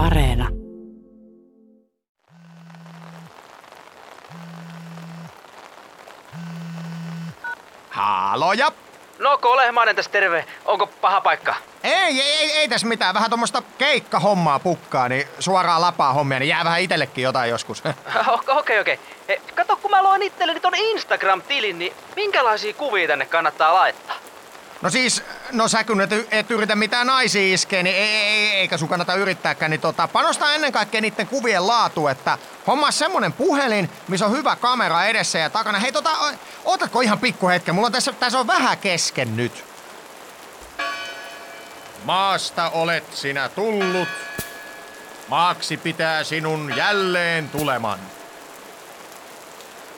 Areena. Haloja! No, Kolehmainen tässä terve. Onko paha paikka? Ei, ei, ei, ei tässä mitään. Vähän tuommoista keikkahommaa pukkaa, niin suoraan lapaa hommia, niin jää vähän itsellekin jotain joskus. Okei, okei. Okay, okay. Kato, kun mä loin itselleni ton Instagram-tilin, niin minkälaisia kuvia tänne kannattaa laittaa? No siis, no sä kun et, et yritä mitään naisia iskeä, niin ei, ei, eikä sun kannata yrittääkään, niin tota, panostaa ennen kaikkea niiden kuvien laatu, että homma semmonen puhelin, missä on hyvä kamera edessä ja takana. Hei tota, otatko ihan pikku hetken, mulla on tässä, tässä on vähän kesken nyt. Maasta olet sinä tullut, maaksi pitää sinun jälleen tuleman.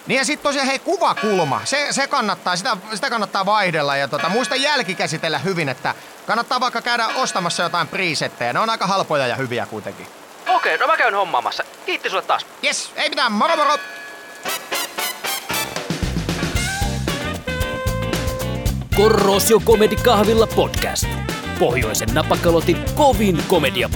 Niin ja sitten tosiaan hei kuvakulma, se, se kannattaa, sitä, sitä kannattaa vaihdella ja tota, muista jälkikäsitellä hyvin, että kannattaa vaikka käydä ostamassa jotain presettejä, ne on aika halpoja ja hyviä kuitenkin. Okei, no mä käyn hommaamassa. Kiitti sulle taas. Yes, ei mitään, moro moro! Korrosio Comedy Kahvilla podcast. Pohjoisen napakalotin kovin komedia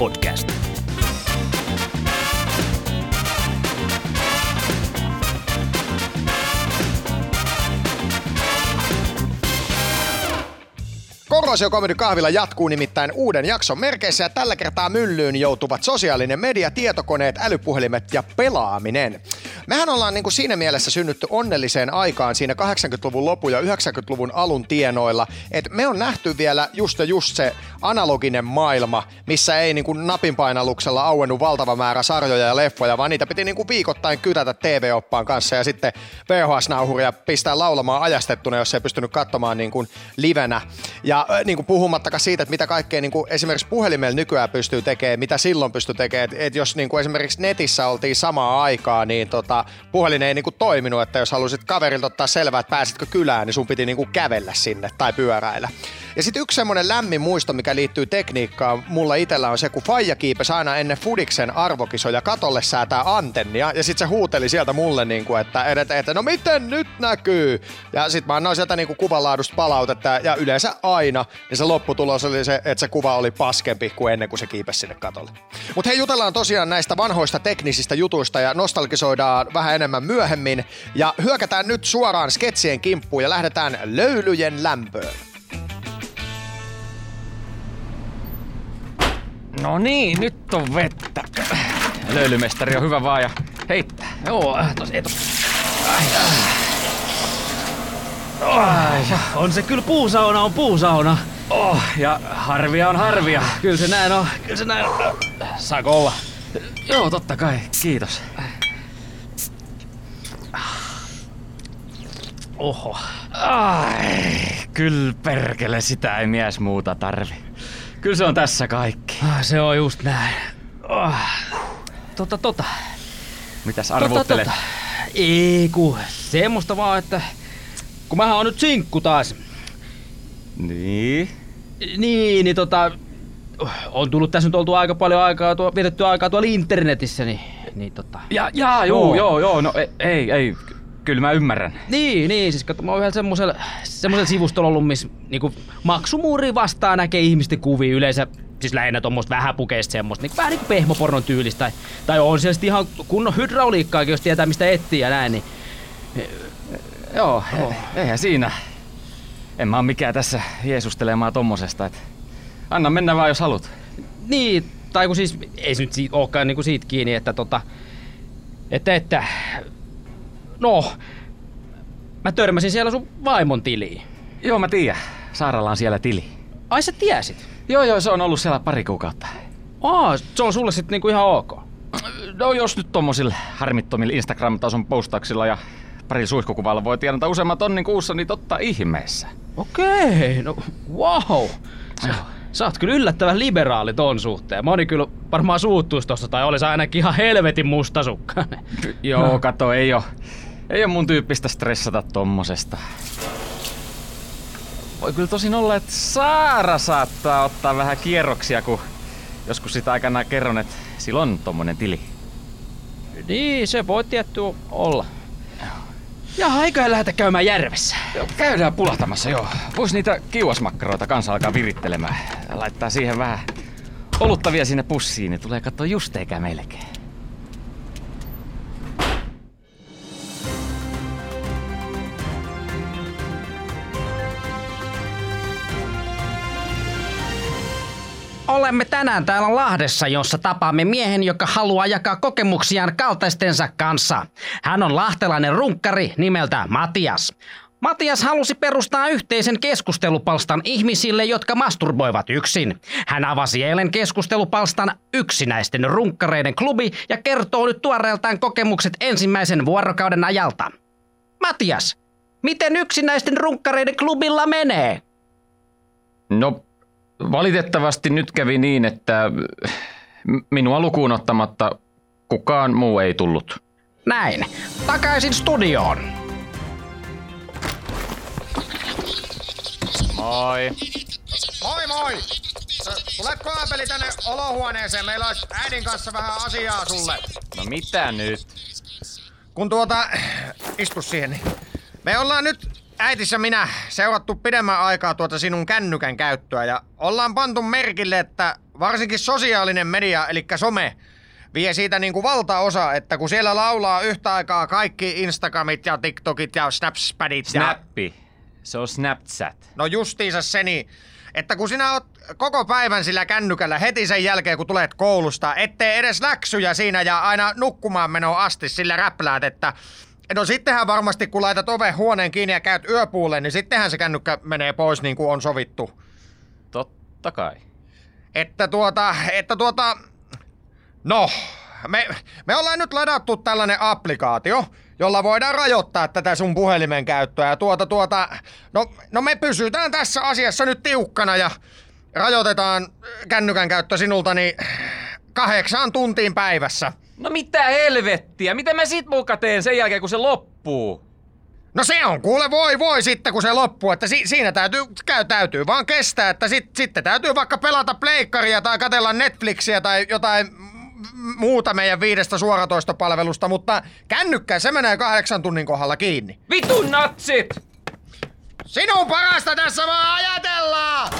Korosio Comedy Kahvilla jatkuu nimittäin uuden jakson merkeissä ja tällä kertaa myllyyn joutuvat sosiaalinen media, tietokoneet, älypuhelimet ja pelaaminen. Mehän ollaan niin kuin siinä mielessä synnytty onnelliseen aikaan siinä 80-luvun lopun ja 90-luvun alun tienoilla, että me on nähty vielä just ja just se analoginen maailma, missä ei niin kuin napinpainalluksella auennut valtava määrä sarjoja ja leffoja, vaan niitä piti niin kuin viikoittain kytätä TV-oppaan kanssa ja sitten VHS-nauhuria pistää laulamaan ajastettuna, jos ei pystynyt katsomaan niin kuin livenä. Ja niin kuin puhumattakaan siitä, että mitä kaikkea niin kuin esimerkiksi puhelimella nykyään pystyy tekemään, mitä silloin pystyy tekemään. Että et jos niin kuin esimerkiksi netissä oltiin samaa aikaa, niin tota, puhelin ei niin kuin toiminut, että jos halusit kaverilta ottaa selvää, että pääsitkö kylään, niin sun piti niin kuin kävellä sinne tai pyöräillä. Ja sitten yksi semmoinen lämmin muisto, mikä liittyy tekniikkaan, mulla itsellä on se, kun Faija kiipesi aina ennen Fudiksen arvokisoja katolle säätää antennia, ja sitten se huuteli sieltä mulle, niin kuin, että, että, että no miten nyt näkyy? Ja sitten mä annoin sieltä niin kuin kuvanlaadusta palautetta, ja yleensä aina, niin se lopputulos oli se, että se kuva oli paskempi kuin ennen kuin se kiipesi sinne katolle. Mutta hei, jutellaan tosiaan näistä vanhoista teknisistä jutuista ja nostalgisoidaan vähän enemmän myöhemmin, ja hyökätään nyt suoraan sketsien kimppuun ja lähdetään löylyjen lämpöön. No niin, nyt on vettä. Löylymestari on hyvä vaan ja heittää. Joo, tos, ei tos. Ai, ai. On se kyllä puusauna, on puusauna. Oh, ja harvia on harvia. Kyllä se näin on, kyllä se näin on. Saako olla? Joo, totta kai. Kiitos. Oho. Ai, kyllä perkele, sitä ei mies muuta tarvi. Kyllä se on tässä kaikki. Ah, Se on just näin. Oh. Tota, tota. Mitäs Tota, arvuttelet? tota. Ei ku, semmoista vaan, että kun mähän on nyt sinkku taas. Niin. Niin, niin tota, on tullut tässä nyt oltu aika paljon aikaa, tuo, vietetty aikaa tuolla internetissä, niin, niin tota. Ja, ja joo, joo, joo, no ei, ei, ei. Kyllä mä ymmärrän. Niin, niin, siis kato, mä oon yhdellä semmoisella, semmoisella sivustolla ollut, missä niinku, maksumuuri vastaan näkee ihmisten kuvia yleensä, siis lähinnä tuommoista vähäpukeista semmoista, niin vähän niinku pehmopornon tyylistä, tai, tai on siellä sitten ihan kunnon hydrauliikkaakin, jos tietää mistä etsii ja näin, niin Joo, oh. eihän siinä. En mä oo mikään tässä jeesustelemaan tommosesta, et anna mennä vaan jos haluat. Niin, tai kun siis, ei se nyt siitä, olekaan niinku siitä kiinni, että tota, että, että, no, mä törmäsin siellä sun vaimon tiliin. Joo, mä tiedän. Saaralla on siellä tili. Ai sä tiesit? Joo, joo, se on ollut siellä pari kuukautta. Aa, se on sulle sitten niinku ihan ok. No jos nyt tommosilla harmittomilla Instagram-tason postauksilla ja pari suihkukuvalla voi tienata useamman tonnin kuussa, niin totta ihmeessä. Okei, no wow. Sä, sä oot kyllä yllättävän liberaali ton suhteen. Moni kyllä varmaan suuttuisi tosta, tai olisi ainakin ihan helvetin mustasukkainen. Joo, kato, ei oo, ei oo mun tyyppistä stressata tommosesta. Voi kyllä tosin olla, että Saara saattaa ottaa vähän kierroksia, kun joskus sitä aikana kerron, että sillä on tommonen tili. Niin, se voi tietty olla. Ja eiköhän lähdetä käymään järvessä. Joo, käydään pulahtamassa, joo. Vois niitä kiuasmakkaroita kanssa alkaa virittelemään. Laittaa siihen vähän olutta vie sinne pussiin, niin tulee katsoa just eikä melkein. Olemme tänään täällä Lahdessa, jossa tapaamme miehen, joka haluaa jakaa kokemuksiaan kaltaistensa kanssa. Hän on lahtelainen runkkari nimeltä Matias. Matias halusi perustaa yhteisen keskustelupalstan ihmisille, jotka masturboivat yksin. Hän avasi eilen keskustelupalstan yksinäisten runkkareiden klubi ja kertoo nyt tuoreeltaan kokemukset ensimmäisen vuorokauden ajalta. Matias, miten yksinäisten runkkareiden klubilla menee? No, valitettavasti nyt kävi niin, että minua lukuun ottamatta kukaan muu ei tullut. Näin. Takaisin studioon. Moi. Moi moi! Tule kaapeli tänne olohuoneeseen, meillä olisi äidin kanssa vähän asiaa sulle. No mitä nyt? Kun tuota, istu siihen, niin me ollaan nyt äitis ja minä seurattu pidemmän aikaa tuota sinun kännykän käyttöä ja ollaan pantu merkille, että varsinkin sosiaalinen media, eli some, vie siitä niinku valtaosa, että kun siellä laulaa yhtä aikaa kaikki Instagramit ja TikTokit ja Snapspadit ja... Snappi. Se on Snapchat. No justiinsa se niin, että kun sinä oot koko päivän sillä kännykällä heti sen jälkeen, kun tulet koulusta, ettei edes läksyjä siinä ja aina nukkumaan menoa asti sillä räpläät, että No sittenhän varmasti, kun laitat oven huoneen kiinni ja käyt yöpuulle, niin sittenhän se kännykkä menee pois niin kuin on sovittu. Totta kai. Että tuota, että tuota, no, me, me ollaan nyt ladattu tällainen applikaatio, jolla voidaan rajoittaa tätä sun puhelimen käyttöä. Ja tuota, tuota, no, no me pysytään tässä asiassa nyt tiukkana ja rajoitetaan kännykän käyttö sinulta niin kahdeksaan tuntiin päivässä. No mitä helvettiä? Miten mä sit muka teen sen jälkeen, kun se loppuu? No se on kuule voi voi sitten kun se loppuu, että si- siinä täytyy, käy, täytyy vaan kestää, että sit, sitten täytyy vaikka pelata pleikkaria tai katella Netflixiä tai jotain muuta meidän viidestä suoratoistopalvelusta, mutta kännykkä se menee kahdeksan tunnin kohdalla kiinni. Vitun natsit! Sinun parasta tässä vaan ajatellaan!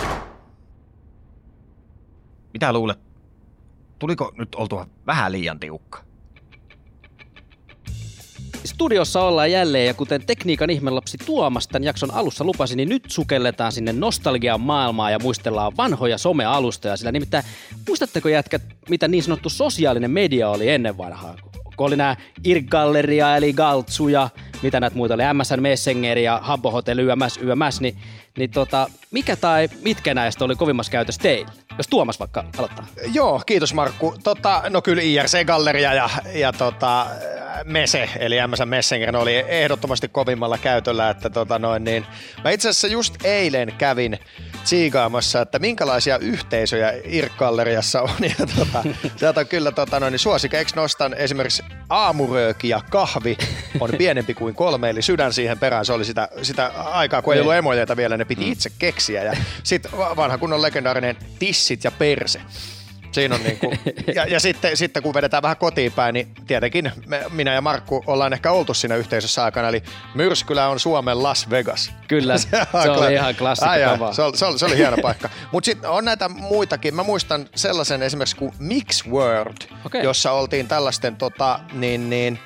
Mitä luulet? Tuliko nyt oltua vähän liian tiukka? Studiossa ollaan jälleen ja kuten tekniikan ihmelapsi Tuomas tämän jakson alussa lupasi, niin nyt sukelletaan sinne nostalgian maailmaan ja muistellaan vanhoja somealustoja. Sillä nimittäin, muistatteko jätkät, mitä niin sanottu sosiaalinen media oli ennen vanhaa? Kun oli nämä Irgalleria eli Galtsu ja mitä näitä muita oli, MSN Messenger ja Habbo Hotel YMS, YMS, niin, niin tota, mikä tai mitkä näistä oli kovimmassa käytössä teille? Jos Tuomas vaikka aloittaa. Joo, kiitos Markku. Tota, no kyllä IRC-galleria ja, ja tota, Mese, eli MSN Messenger, oli ehdottomasti kovimmalla käytöllä, että tota noin niin. Mä itse asiassa just eilen kävin tsiikaamassa, että minkälaisia yhteisöjä IRC-galleriassa on, ja tota, sieltä on kyllä tota noin, niin suosikeiksi nostan esimerkiksi aamurööki ja kahvi on pienempi kuin kolme, eli sydän siihen perään, se oli sitä, sitä aikaa, kun ei ollut emojeita vielä, ne piti itse keksiä, ja sitten vanha kunnon legendaarinen tissit ja perse. Siinä on niinku, ja, ja sitten, sitten kun vedetään vähän kotiin päin, niin tietenkin me, minä ja Markku ollaan ehkä oltu siinä yhteisössä aikana, eli Myrskylä on Suomen Las Vegas. Kyllä, se, se oli kyllä- ihan klassikko kamaa. se, oli, se, oli, se oli hieno paikka. Mutta sitten on näitä muitakin. Mä muistan sellaisen esimerkiksi kuin Mix World, Okei. jossa oltiin tällaisten tota, niin, niin,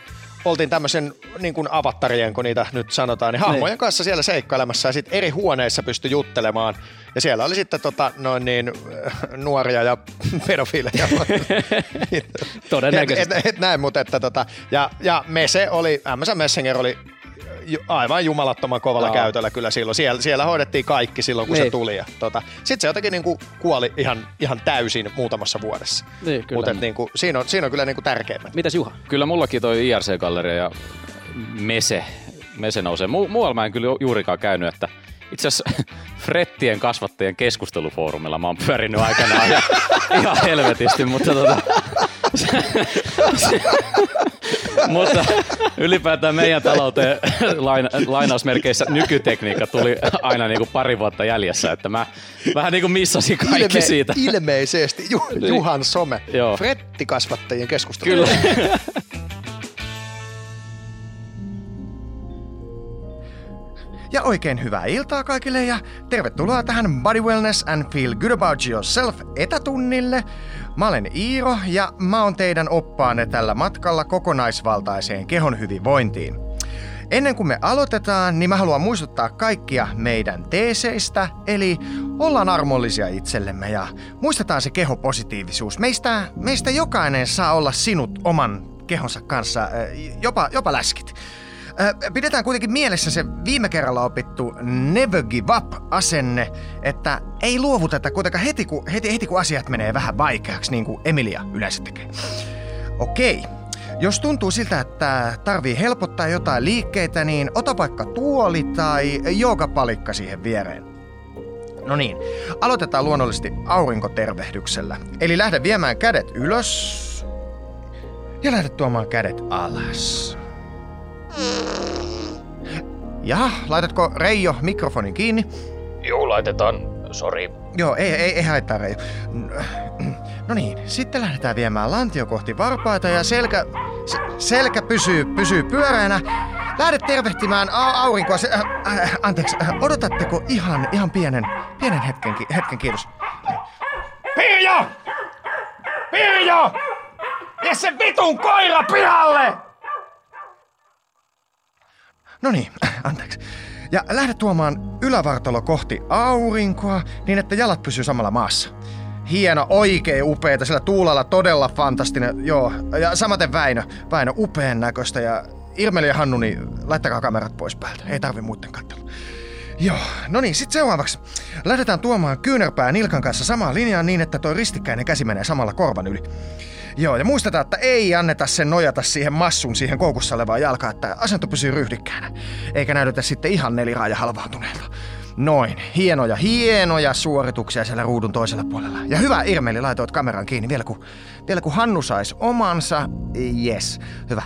oltiin tämmöisen niin kuin avattarien, kun niitä nyt sanotaan, niin hahmojen kanssa siellä seikkailemassa ja sitten eri huoneissa pystyi juttelemaan. Ja siellä oli sitten tota, noin niin, äh, nuoria ja pedofiileja. Todennäköisesti. Et, et, et näin, mutta että tota, ja, ja Mese oli, MSN Messenger oli aivan jumalattoman kovalla Joo. käytöllä kyllä silloin. Siellä, siellä hoidettiin kaikki silloin, kun Niin. se tuli. Ja, tota, Sitten se jotenkin niin kuin kuoli ihan, ihan täysin muutamassa vuodessa. Niin, kyllä. Mutta niin kuin, siinä, on, siinä on kyllä niin kuin tärkeimmät. Mitäs Juha? Kyllä mullakin toi IRC-galleria ja Mese, Mese nousee. Mu- muualla mä en kyllä ju- juurikaan käynyt, että itse asiassa Frettien kasvattajien keskustelufoorumilla mä oon pyörinyt aikanaan ihan, ihan helvetisti, mutta tota, mutta ylipäätään meidän talouteen laina, lainausmerkeissä nykytekniikka tuli aina niin kuin pari vuotta jäljessä, että mä vähän niin kuin missasin kaikki siitä. Ilmeisesti Ju, Juhan some. Joo. Frettikasvattajien keskustelu. Kyllä. Ja oikein hyvää iltaa kaikille ja tervetuloa tähän Body Wellness and Feel Good About Yourself etätunnille. Mä olen Iiro ja mä oon teidän oppaanne tällä matkalla kokonaisvaltaiseen kehon hyvinvointiin. Ennen kuin me aloitetaan, niin mä haluan muistuttaa kaikkia meidän teeseistä, eli ollaan armollisia itsellemme ja muistetaan se kehopositiivisuus. Meistä, meistä jokainen saa olla sinut oman kehonsa kanssa, äh, jopa, jopa läskit. Äh, Pidetään kuitenkin mielessä se viime kerralla opittu never give up-asenne, että ei luovuteta kuitenkaan heti kun, heti, heti kun asiat menee vähän vaikeaksi, niin kuin Emilia yleensä tekee. Okei, jos tuntuu siltä, että tarvii helpottaa jotain liikkeitä, niin ota vaikka tuoli tai joogapalikka siihen viereen. No niin, aloitetaan luonnollisesti aurinkotervehdyksellä. Eli lähde viemään kädet ylös ja lähde tuomaan kädet alas. Ja, laitatko Reijo mikrofonin kiinni? Joo, laitetaan. Sori. Joo, ei, ei, ei haittaa Reijo. No niin, sitten lähdetään viemään lantio kohti varpaita ja selkä, se, selkä pysyy, pysyy pyöreänä. Lähdet tervehtimään a- aurinkoa. Se, äh, äh, anteeksi, äh, odotatteko ihan, ihan pienen, pienen hetken, hetken kiitos. Pirjo! Pirjo! Vie se vitun koira pihalle! No niin, anteeksi. Ja lähde tuomaan ylävartalo kohti aurinkoa niin, että jalat pysyy samalla maassa. Hieno, oikein upeeta, sillä tuulella todella fantastinen, joo. Ja samaten Väinö, Väinö upean näköistä ja Irmeli ja Hannu, niin laittakaa kamerat pois päältä. Ei tarvi muuten katsella. Joo, no niin, sitten seuraavaksi. Lähdetään tuomaan kyynärpää nilkan kanssa samaan linjaan niin, että tuo ristikkäinen käsi menee samalla korvan yli. Joo, ja muistetaan, että ei anneta sen nojata siihen massun, siihen koukussa olevaan jalkaan, että asento pysyy ryhdikkäänä. Eikä näytetä sitten ihan neliraaja halvaantuneelta. Noin, hienoja, hienoja suorituksia siellä ruudun toisella puolella. Ja hyvä Irmeli, laitoit kameran kiinni vielä kun, vielä kun Hannu sais omansa. Yes, hyvä.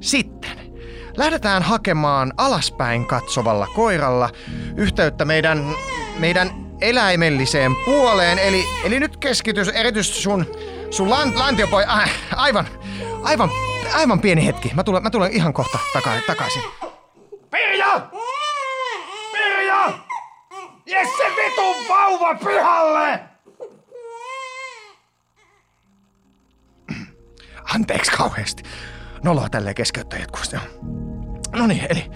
Sitten lähdetään hakemaan alaspäin katsovalla koiralla yhteyttä meidän, meidän eläimelliseen puoleen. Eli, eli nyt keskitys erityisesti sun, sun lant, lantiopoi... Äh, aivan, aivan, aivan pieni hetki. Mä tulen, mä tulen ihan kohta taka, takaisin. Pirjo! Pirjo! Jes se vitun vauva pihalle! Anteeksi kauheasti. Noloa tälleen keskeyttää jatkuvasti. No niin, eli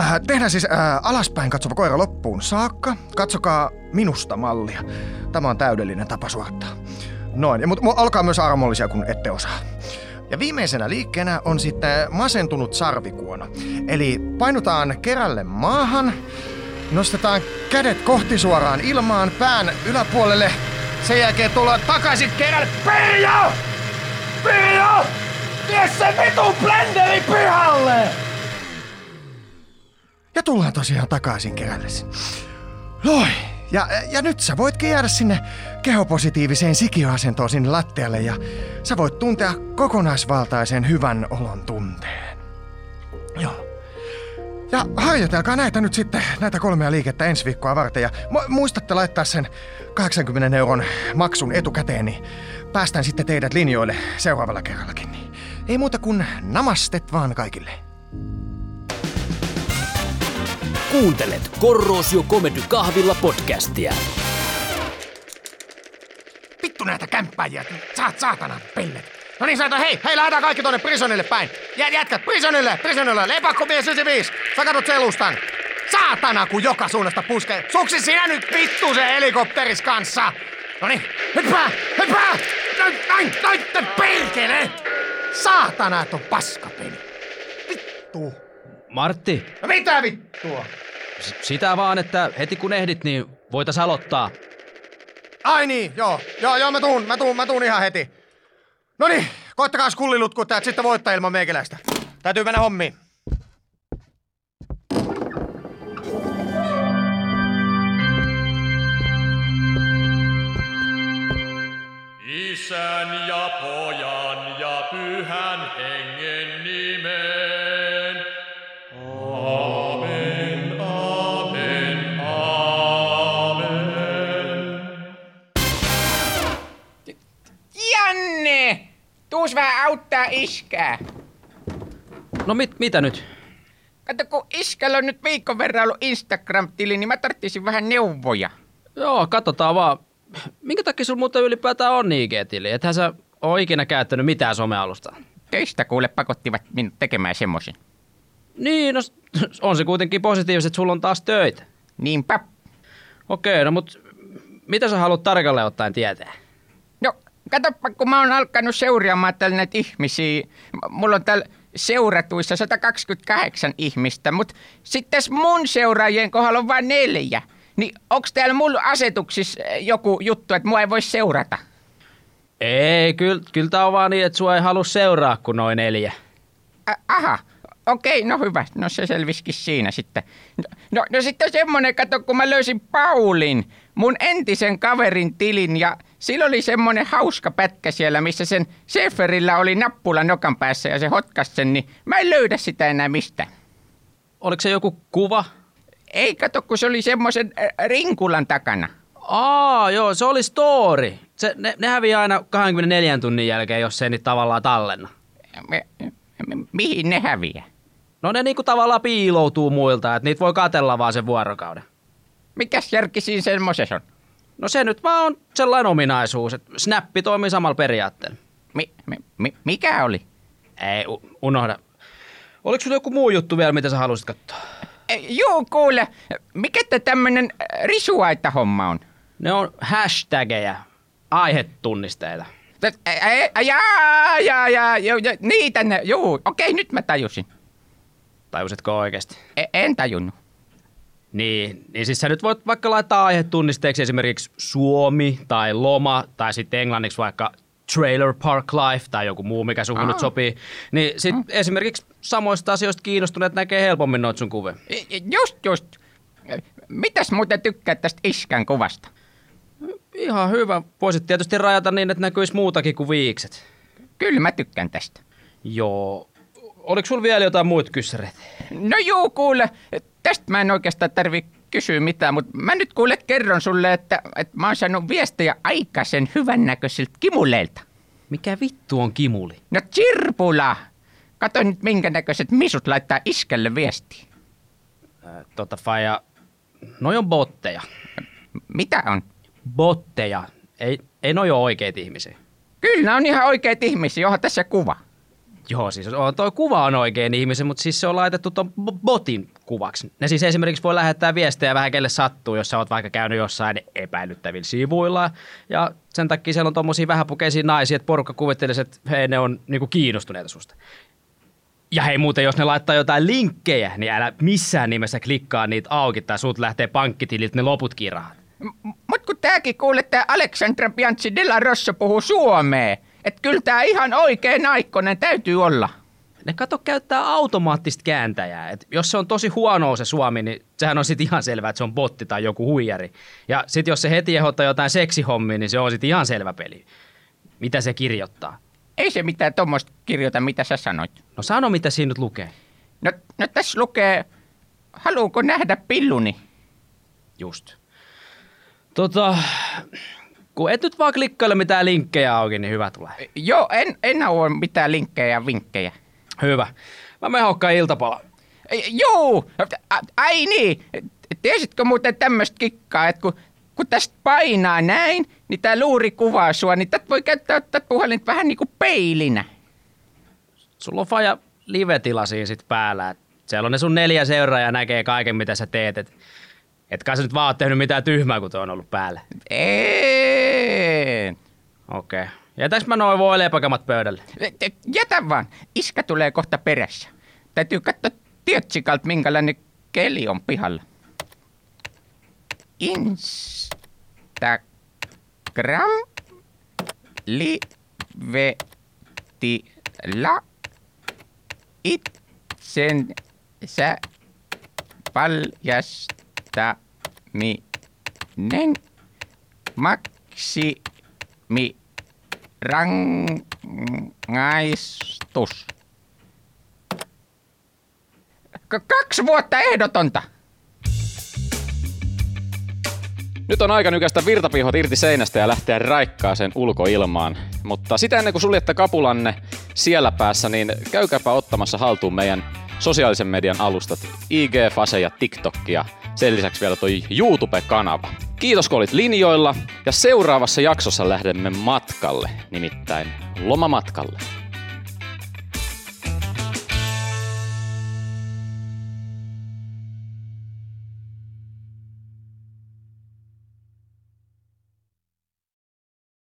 äh, tehdään siis äh, alaspäin katsova koira loppuun saakka. Katsokaa minusta mallia. Tämä on täydellinen tapa suorittaa. Noin, mutta olkaa myös armollisia, kun ette osaa. Ja viimeisenä liikkeenä on sitten masentunut sarvikuono. Eli painutaan kerälle maahan, nostetaan kädet kohti suoraan ilmaan, pään yläpuolelle. Sen jälkeen tullaan takaisin kerälle. Pirjo! Pirjo! Vie se vitun blenderi pihalle! Ja tullaan tosiaan takaisin kerällesi. Loi, ja, ja nyt sä voitkin jäädä sinne kehopositiiviseen sikiöasentoon sinne lattialle ja sä voit tuntea kokonaisvaltaisen hyvän olon tunteen. Joo. Ja harjoitelkaa näitä nyt sitten, näitä kolmea liikettä ensi viikkoa varten. Ja mu- muistatte laittaa sen 80 euron maksun etukäteen, niin päästään sitten teidät linjoille seuraavalla kerrallakin. Niin ei muuta kuin namastet vaan kaikille. Kuuntelet Korrosio Comedy Kahvilla podcastia. Vittu näitä kämppäjiä, saat saatana pellet. No niin, saata, hei, hei, lähdetään kaikki tonne prisonille päin. Jät, jätkät, prisonille, prisonille, lepakkomies 95, sä katot selustan. Saatana, kun joka suunnasta puskee. Suksi sinä nyt vittu se helikopteris kanssa. No niin, hyppää, hyppää! Näin, näin, näin, perkele! Saatana, että on paskapeli. Vittu. Martti, No mitä vittua? s- sitä vaan, että heti kun ehdit, niin voitais aloittaa. Ai niin, joo, joo, joo, mä tuun, mä tuun, mä tuun ihan heti. No niin, koittakaa skullilutkut täältä sitten voittaa ilman meikäläistä. Täytyy mennä hommiin. Isän ja pojan ja pyhän hengen nimeen. Auttaa iskää. No mit, mitä nyt? Kato, kun iskällä on nyt viikon verran ollut Instagram-tili, niin mä tarvitsisin vähän neuvoja. Joo, katsotaan vaan. Minkä takia sulla muuten ylipäätään on IG-tili? Ethän sä oo ikinä käyttänyt mitään somealustaa. Töistä kuule pakottivat minut tekemään semmoisen. Niin, no on se kuitenkin positiivista, että sulla on taas töitä. Niinpä. Okei, no mut mitä sä haluat tarkalleen ottaen tietää? Katoppa, kun mä oon alkanut seuraamaan täällä näitä ihmisiä. Mulla on täällä seuratuissa 128 ihmistä, mutta sitten tässä mun seuraajien kohdalla on vain neljä. Niin onks täällä mulla asetuksissa eh, joku juttu, että mua ei voi seurata? Ei, kyllä, kyllä tää on vaan niin, että sua ei halua seuraa kuin noin neljä. Ä- aha, okei, no hyvä. No se selviskin siinä sitten. No, no, no sitten semmonen, kato, kun mä löysin Paulin, mun entisen kaverin tilin, ja sillä oli semmonen hauska pätkä siellä, missä sen Seferillä oli nappula nokan päässä ja se hotkas sen, niin mä en löydä sitä enää mistään. Oliko se joku kuva? Ei kato, kun se oli semmoisen äh, rinkulan takana. Aa, joo, se oli story. Se, ne, ne häviää aina 24 tunnin jälkeen, jos se ei niitä tavallaan tallenna. Me, me, mihin ne häviää? No ne niinku tavallaan piiloutuu muilta, että niitä voi katella vaan sen vuorokauden. Mikäs järki siinä semmosessa on? No se nyt vaan on sellainen ominaisuus, että Snappi toimii samalla periaatteella. Mi, mi, mi, mikä oli? Ei, unohda. Oliko sulla joku muu juttu vielä, mitä sä halusit katsoa? Eh, Juu, kuule, mikä tämä tämmönen äh, risuaita homma on? Ne on hashtageja, aihetunnisteita. Ä- ä- Jaa, jaa, jaa, joo, joo, niitä ne, juu, okei, nyt mä tajusin. Tajusitko oikeasti? E- en tajunnut. Niin, niin siis sä nyt voit vaikka laittaa aihetunnisteeksi esimerkiksi Suomi tai loma tai sitten englanniksi vaikka Trailer Park Life tai joku muu, mikä suhun nyt sopii. Niin sit esimerkiksi samoista asioista kiinnostuneet näkee helpommin noita sun kuvia. I- Just, just. Mitäs muuten tykkäät tästä iskän kuvasta? Ihan hyvä. Voisit tietysti rajata niin, että näkyisi muutakin kuin viikset. Kyllä mä tykkään tästä. Joo. Oliko sulla vielä jotain muita kyssäreitä? No juu, kuule, tästä mä en oikeastaan tarvi kysyä mitään, mutta mä nyt kuule kerron sulle, että, että mä oon saanut viestejä aikaisen hyvännäköisiltä kimuleilta. Mikä vittu on kimuli? No Chirpula! Kato nyt minkä näköiset misut laittaa iskälle viestiä. Äh, tota faija, noi on botteja. Mitä on? Botteja. Ei, ei noi ole oikeita ihmisiä. Kyllä, on ihan oikeat ihmisiä, johon tässä kuva. Joo, siis on, toi kuva on oikein ihmisen, mutta siis se on laitettu ton bo- botin kuvaksi. Ne siis esimerkiksi voi lähettää viestejä vähän kelle sattuu, jos sä oot vaikka käynyt jossain epäilyttävillä sivuilla. Ja sen takia siellä on tommosia vähäpukeisia naisia, että porukka kuvittelisi, että hei, ne on niinku kiinnostuneita susta. Ja hei muuten, jos ne laittaa jotain linkkejä, niin älä missään nimessä klikkaa niitä auki tai sut lähtee pankkitilit ne loputkin rahat. M- mut kun tääkin kuule, tää Alexandra Bianchi della Rosso puhuu suomea. Et kyllä tää ihan oikein aikkonen täytyy olla. Ne kato käyttää automaattista kääntäjää. Et jos se on tosi huonoa se suomi, niin sehän on sitten ihan selvää, että se on botti tai joku huijari. Ja sitten jos se heti ehdottaa jotain seksihommia, niin se on sitten ihan selvä peli. Mitä se kirjoittaa? Ei se mitään tuommoista kirjoita, mitä sä sanoit. No sano, mitä siinä nyt lukee. No, no tässä lukee, haluuko nähdä pilluni? Just. Tota, kun et nyt vaan klikkaile mitään linkkejä auki, niin hyvä tulee. Joo, en, en ole mitään linkkejä ja vinkkejä. Hyvä. Mä menen hokkaan iltapala. Joo, ai niin. Tiesitkö muuten tämmöistä kikkaa, että kun, kun tästä painaa näin, niin tämä luuri kuvaa sua, niin tätä voi käyttää ottaa puhelin vähän niin kuin peilinä. Sulla on faja live-tila siinä sit päällä. Et siellä on ne sun neljä seuraajaa näkee kaiken, mitä sä teet. Et, et kai sä nyt vaan oot tehnyt mitään tyhmää, kun toi on ollut päällä. En. Okei. Okay. Jätäks mä noin voi leipäkamat pöydälle? Jätä vaan, iskä tulee kohta perässä. Täytyy katsoa tietsikalta, minkälainen keli on pihalla. Instagram livetila itsensä paljastaminen maksimi rangaistus. K- kaksi vuotta ehdotonta. Nyt on aika nykästä virtapihot irti seinästä ja lähteä raikkaaseen ulkoilmaan. Mutta sitä ennen kuin suljette kapulanne siellä päässä, niin käykääpä ottamassa haltuun meidän sosiaalisen median alustat IG, Fase ja TikTok ja sen lisäksi vielä toi YouTube-kanava. Kiitos kun olit linjoilla ja seuraavassa jaksossa lähdemme matkalle, nimittäin lomamatkalle.